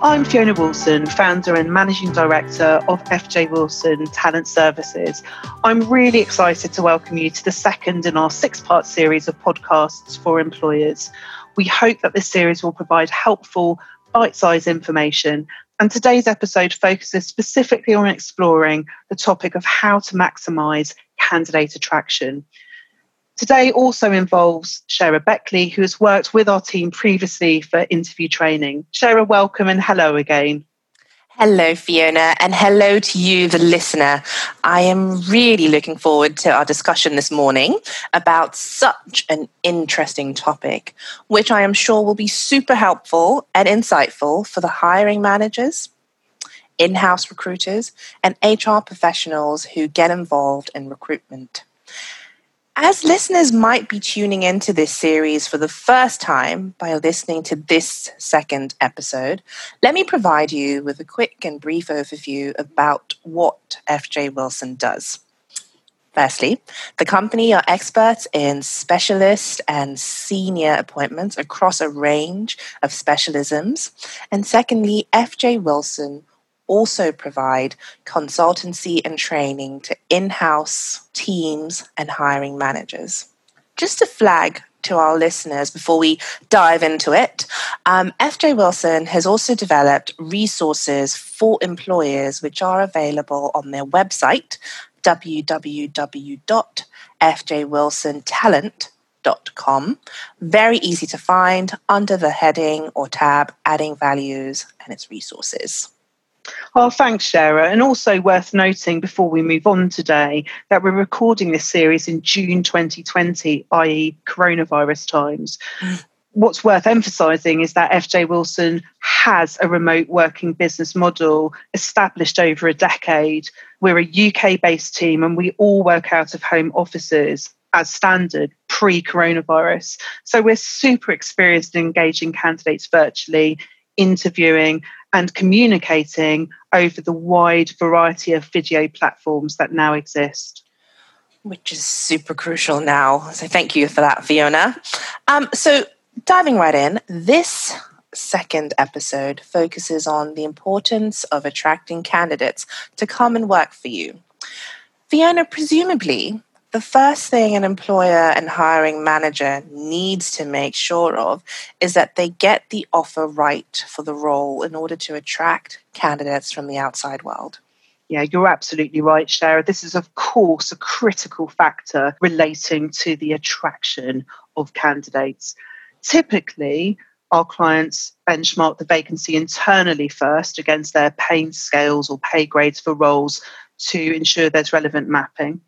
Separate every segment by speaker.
Speaker 1: I'm Fiona Wilson, founder and managing director of FJ Wilson Talent Services. I'm really excited to welcome you to the second in our six part series of podcasts for employers. We hope that this series will provide helpful, bite sized information. And today's episode focuses specifically on exploring the topic of how to maximise candidate attraction. Today also involves Shara Beckley, who has worked with our team previously for interview training. Shara, welcome and hello again.
Speaker 2: Hello, Fiona, and hello to you, the listener. I am really looking forward to our discussion this morning about such an interesting topic, which I am sure will be super helpful and insightful for the hiring managers, in house recruiters, and HR professionals who get involved in recruitment. As listeners might be tuning into this series for the first time by listening to this second episode, let me provide you with a quick and brief overview about what FJ Wilson does. Firstly, the company are experts in specialist and senior appointments across a range of specialisms. And secondly, FJ Wilson also provide consultancy and training to in house teams and hiring managers. Just to flag to our listeners before we dive into it, um, FJ Wilson has also developed resources for employers which are available on their website www.fjwilsontalent.com. Very easy to find under the heading or tab Adding Values and its resources.
Speaker 1: Oh, thanks, Shara. And also worth noting before we move on today that we're recording this series in June 2020, i.e., coronavirus times. Mm. What's worth emphasising is that FJ Wilson has a remote working business model established over a decade. We're a UK based team and we all work out of home offices as standard pre coronavirus. So we're super experienced in engaging candidates virtually, interviewing and communicating over the wide variety of video platforms that now exist.
Speaker 2: Which is super crucial now. So, thank you for that, Fiona. Um, so, diving right in, this second episode focuses on the importance of attracting candidates to come and work for you. Fiona, presumably, the first thing an employer and hiring manager needs to make sure of is that they get the offer right for the role in order to attract candidates from the outside world.
Speaker 1: Yeah, you're absolutely right, Shara. This is, of course, a critical factor relating to the attraction of candidates. Typically, our clients benchmark the vacancy internally first against their pay scales or pay grades for roles to ensure there's relevant mapping.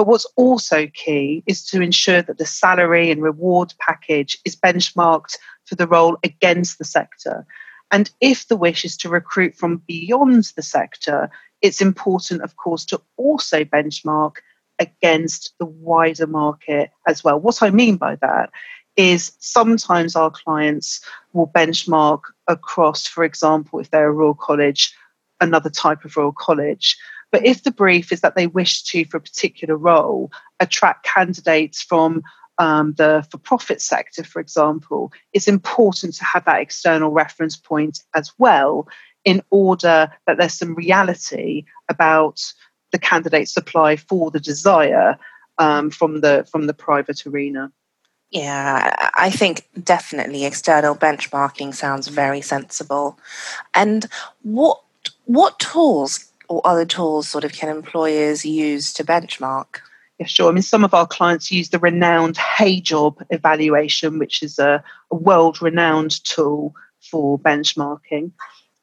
Speaker 1: But what's also key is to ensure that the salary and reward package is benchmarked for the role against the sector. And if the wish is to recruit from beyond the sector, it's important, of course, to also benchmark against the wider market as well. What I mean by that is sometimes our clients will benchmark across, for example, if they're a Royal College, another type of Royal College. But if the brief is that they wish to, for a particular role, attract candidates from um, the for profit sector, for example, it's important to have that external reference point as well in order that there's some reality about the candidate supply for the desire um, from the from the private arena.
Speaker 2: Yeah, I think definitely external benchmarking sounds very sensible. And what what tools or other tools sort of can employers use to benchmark?
Speaker 1: Yeah, sure. I mean, some of our clients use the renowned Hay job evaluation, which is a, a world renowned tool for benchmarking.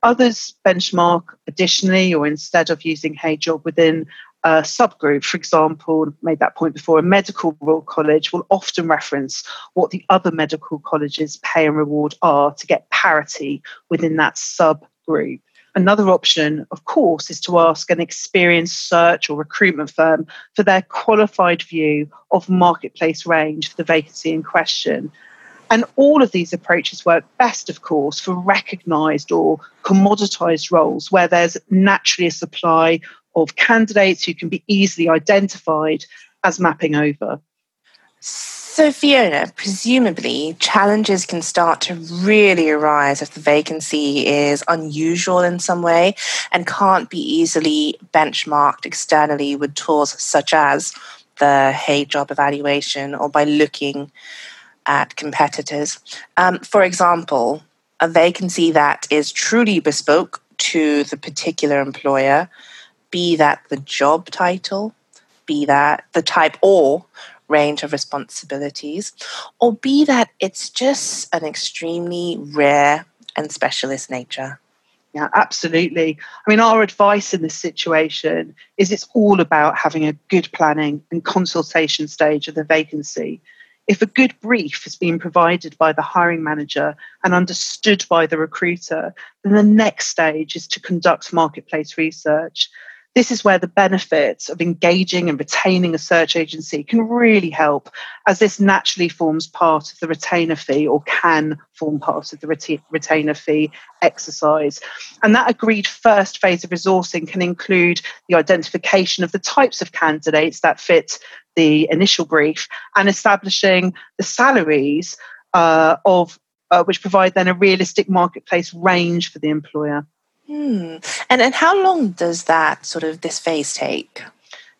Speaker 1: Others benchmark additionally or instead of using Hay job within a subgroup. For example, made that point before, a medical Royal College will often reference what the other medical colleges' pay and reward are to get parity within that subgroup. Another option, of course, is to ask an experienced search or recruitment firm for their qualified view of marketplace range for the vacancy in question. And all of these approaches work best, of course, for recognized or commoditized roles where there's naturally a supply of candidates who can be easily identified as mapping over.
Speaker 2: So, Fiona, presumably challenges can start to really arise if the vacancy is unusual in some way and can't be easily benchmarked externally with tools such as the Hay job evaluation or by looking at competitors. Um, for example, a vacancy that is truly bespoke to the particular employer, be that the job title, be that the type or range of responsibilities, or be that it's just an extremely rare and specialist nature.
Speaker 1: Yeah, absolutely. I mean, our advice in this situation is it's all about having a good planning and consultation stage of the vacancy. If a good brief has been provided by the hiring manager and understood by the recruiter, then the next stage is to conduct marketplace research this is where the benefits of engaging and retaining a search agency can really help, as this naturally forms part of the retainer fee or can form part of the retainer fee exercise. And that agreed first phase of resourcing can include the identification of the types of candidates that fit the initial brief and establishing the salaries uh, of uh, which provide then a realistic marketplace range for the employer.
Speaker 2: Hmm. And and how long does that sort of this phase take?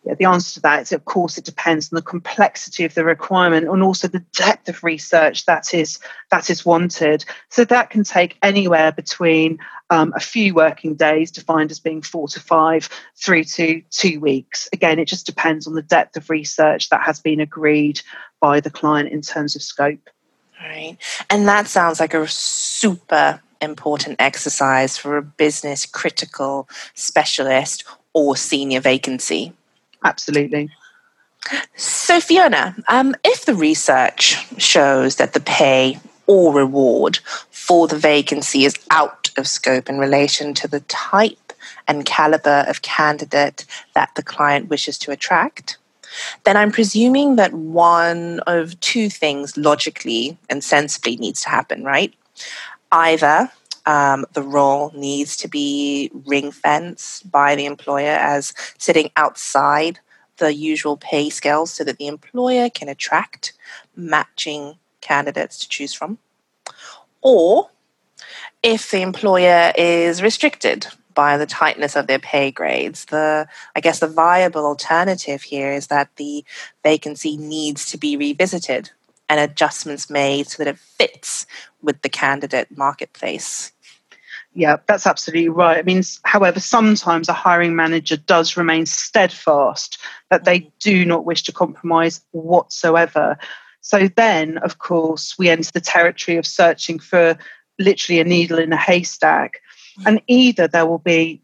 Speaker 1: Yeah, the answer to that is, of course, it depends on the complexity of the requirement and also the depth of research that is that is wanted. So that can take anywhere between um, a few working days, defined as being four to five, through to two weeks. Again, it just depends on the depth of research that has been agreed by the client in terms of scope.
Speaker 2: Right, and that sounds like a super important exercise for a business critical specialist or senior vacancy.
Speaker 1: Absolutely.
Speaker 2: So, Fiona, um, if the research shows that the pay or reward for the vacancy is out of scope in relation to the type and caliber of candidate that the client wishes to attract, then I'm presuming that one of two things logically and sensibly needs to happen, right? Either um, the role needs to be ring fenced by the employer as sitting outside the usual pay scales so that the employer can attract matching candidates to choose from. Or if the employer is restricted by the tightness of their pay grades, the I guess the viable alternative here is that the vacancy needs to be revisited and adjustments made so that it fits with the candidate marketplace.
Speaker 1: Yeah, that's absolutely right. I mean, however, sometimes a hiring manager does remain steadfast that they do not wish to compromise whatsoever. So then, of course, we enter the territory of searching for literally a needle in a haystack. And either there will be,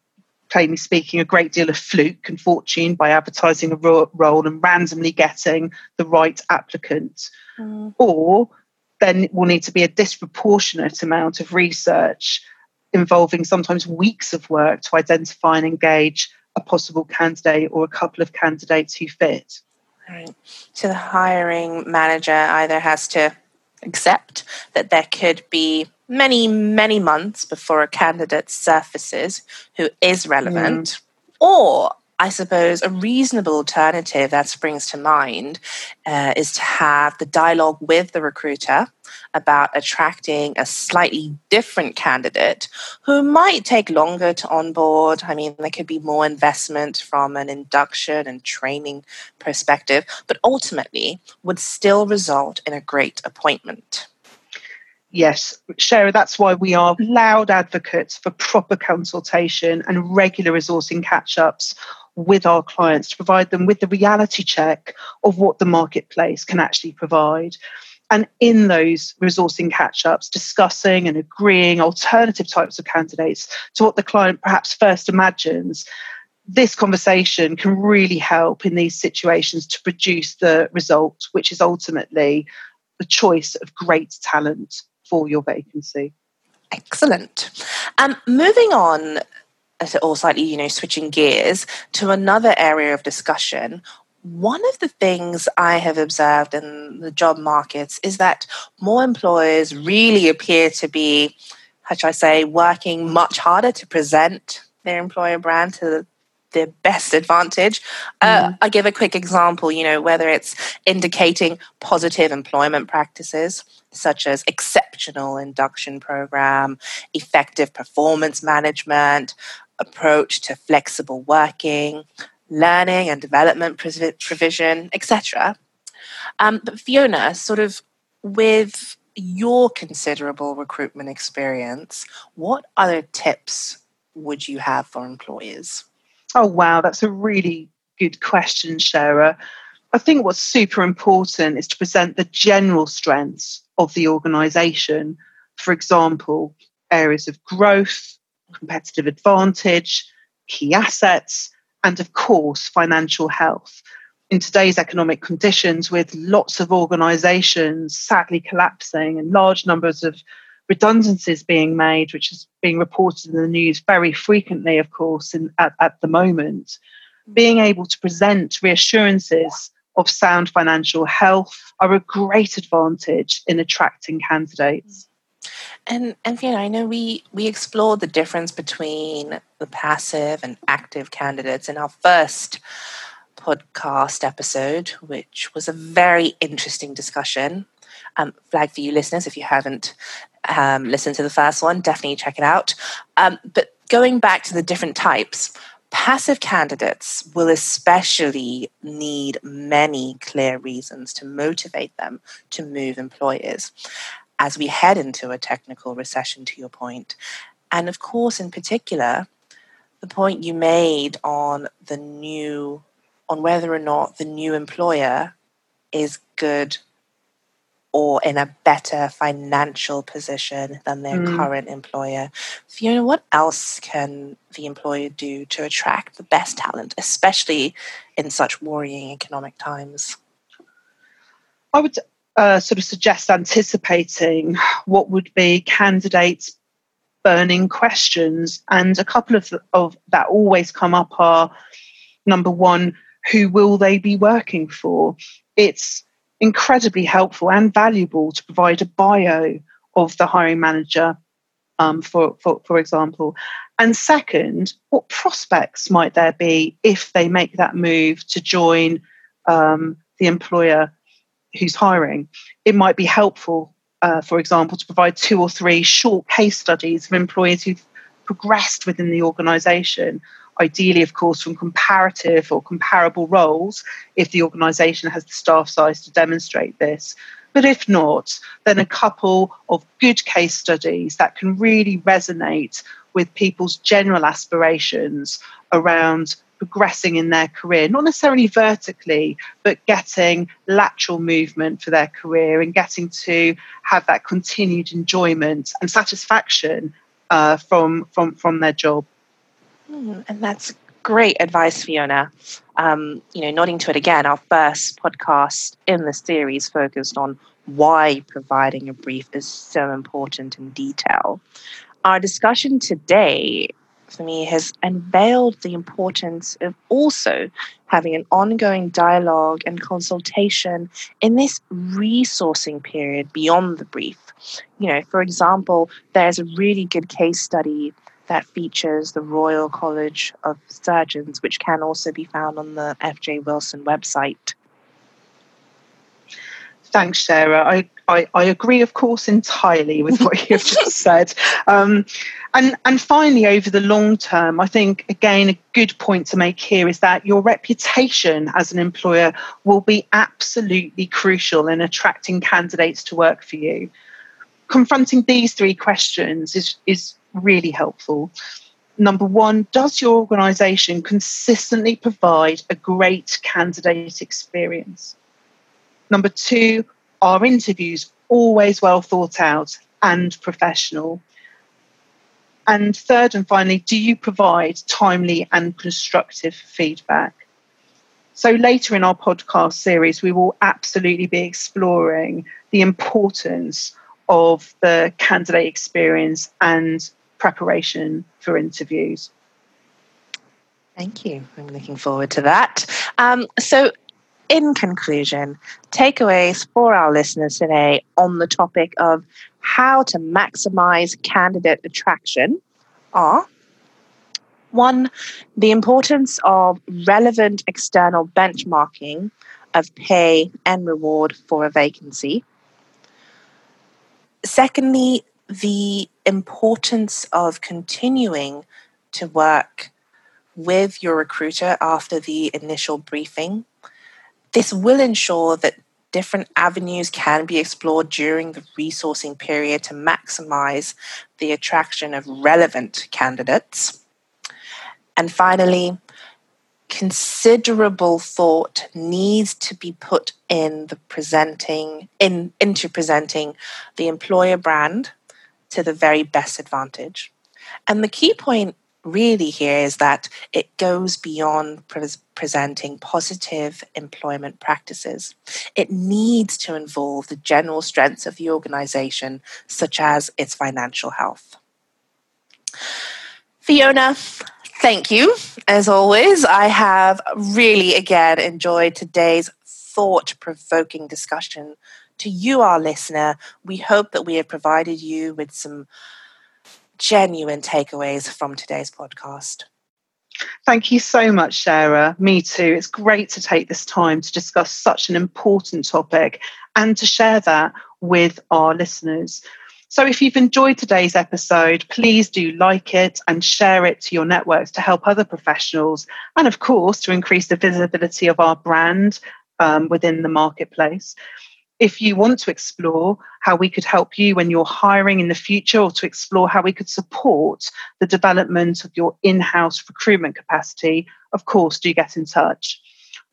Speaker 1: plainly speaking, a great deal of fluke and fortune by advertising a role and randomly getting the right applicant, mm. or then will need to be a disproportionate amount of research involving sometimes weeks of work to identify and engage a possible candidate or a couple of candidates who fit.
Speaker 2: Right. So the hiring manager either has to accept that there could be many, many months before a candidate surfaces who is relevant, mm. or I suppose a reasonable alternative that springs to mind uh, is to have the dialogue with the recruiter about attracting a slightly different candidate who might take longer to onboard. I mean, there could be more investment from an induction and training perspective, but ultimately would still result in a great appointment.
Speaker 1: Yes, Shara, that's why we are mm-hmm. loud advocates for proper consultation and regular resourcing catch ups with our clients to provide them with the reality check of what the marketplace can actually provide. And in those resourcing catch ups, discussing and agreeing alternative types of candidates to what the client perhaps first imagines, this conversation can really help in these situations to produce the result, which is ultimately the choice of great talent for your vacancy.
Speaker 2: Excellent. Um, moving on or slightly, you know, switching gears to another area of discussion, one of the things I have observed in the job markets is that more employers really appear to be, how should I say, working much harder to present their employer brand to the best advantage. Uh, mm. I give a quick example, you know, whether it's indicating positive employment practices, such as exceptional induction program, effective performance management, approach to flexible working, learning and development provision, etc. Um, but Fiona, sort of with your considerable recruitment experience, what other tips would you have for employers?
Speaker 1: Oh, wow, that's a really good question, Shara. I think what's super important is to present the general strengths of the organisation. For example, areas of growth, competitive advantage, key assets, and of course, financial health. In today's economic conditions, with lots of organisations sadly collapsing and large numbers of redundancies being made, which is being reported in the news very frequently, of course, in, at, at the moment, being able to present reassurances of sound financial health are a great advantage in attracting candidates.
Speaker 2: And and Fiona, I know we we explored the difference between the passive and active candidates in our first podcast episode, which was a very interesting discussion. Um, flag for you listeners if you haven't um, listened to the first one, definitely check it out. Um, but going back to the different types, passive candidates will especially need many clear reasons to motivate them to move employers as we head into a technical recession, to your point. And of course, in particular, the point you made on the new, on whether or not the new employer is good or in a better financial position than their mm. current employer. Fiona, what else can the employer do to attract the best talent, especially in such worrying economic times?
Speaker 1: I would uh, sort of suggest anticipating what would be candidates' burning questions. And a couple of, of that always come up are number one, who will they be working for? It's incredibly helpful and valuable to provide a bio of the hiring manager, um, for, for, for example. And second, what prospects might there be if they make that move to join um, the employer who's hiring? It might be helpful, uh, for example, to provide two or three short case studies of employees who've progressed within the organisation ideally, of course, from comparative or comparable roles if the organisation has the staff size to demonstrate this. But if not, then a couple of good case studies that can really resonate with people's general aspirations around progressing in their career, not necessarily vertically, but getting lateral movement for their career and getting to have that continued enjoyment and satisfaction uh, from, from, from their job.
Speaker 2: Mm, and that's great advice, Fiona. Um, you know, nodding to it again, our first podcast in the series focused on why providing a brief is so important in detail. Our discussion today, for me, has unveiled the importance of also having an ongoing dialogue and consultation in this resourcing period beyond the brief. You know, for example, there's a really good case study that features the Royal College of Surgeons, which can also be found on the FJ Wilson website.
Speaker 1: Thanks, Sarah. I, I, I agree, of course, entirely with what you've just said. Um, and, and finally, over the long term, I think, again, a good point to make here is that your reputation as an employer will be absolutely crucial in attracting candidates to work for you. Confronting these three questions is, is really helpful. Number one, does your organization consistently provide a great candidate experience? Number two, are interviews always well thought out and professional? And third and finally, do you provide timely and constructive feedback? So, later in our podcast series, we will absolutely be exploring the importance of the candidate experience and preparation for interviews.
Speaker 2: Thank you. I'm looking forward to that. Um, so, in conclusion, takeaways for our listeners today on the topic of how to maximize candidate attraction are One, the importance of relevant external benchmarking of pay and reward for a vacancy. Secondly, the importance of continuing to work with your recruiter after the initial briefing. This will ensure that different avenues can be explored during the resourcing period to maximize the attraction of relevant candidates. And finally, considerable thought needs to be put in the presenting in into presenting the employer brand to the very best advantage. And the key point really here is that it goes beyond pre- presenting positive employment practices. It needs to involve the general strengths of the organization, such as its financial health. Fiona, thank you. As always, I have really again enjoyed today's thought provoking discussion. To you, our listener, we hope that we have provided you with some genuine takeaways from today's podcast.
Speaker 1: Thank you so much, Sarah. Me too. It's great to take this time to discuss such an important topic and to share that with our listeners. So, if you've enjoyed today's episode, please do like it and share it to your networks to help other professionals and, of course, to increase the visibility of our brand um, within the marketplace if you want to explore how we could help you when you're hiring in the future or to explore how we could support the development of your in house recruitment capacity, of course, do get in touch.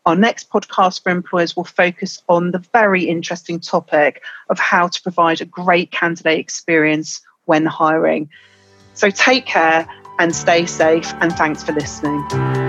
Speaker 1: Our next podcast for employers will focus on the very interesting topic of how to provide a great candidate experience when hiring. So take care and stay safe, and thanks for listening.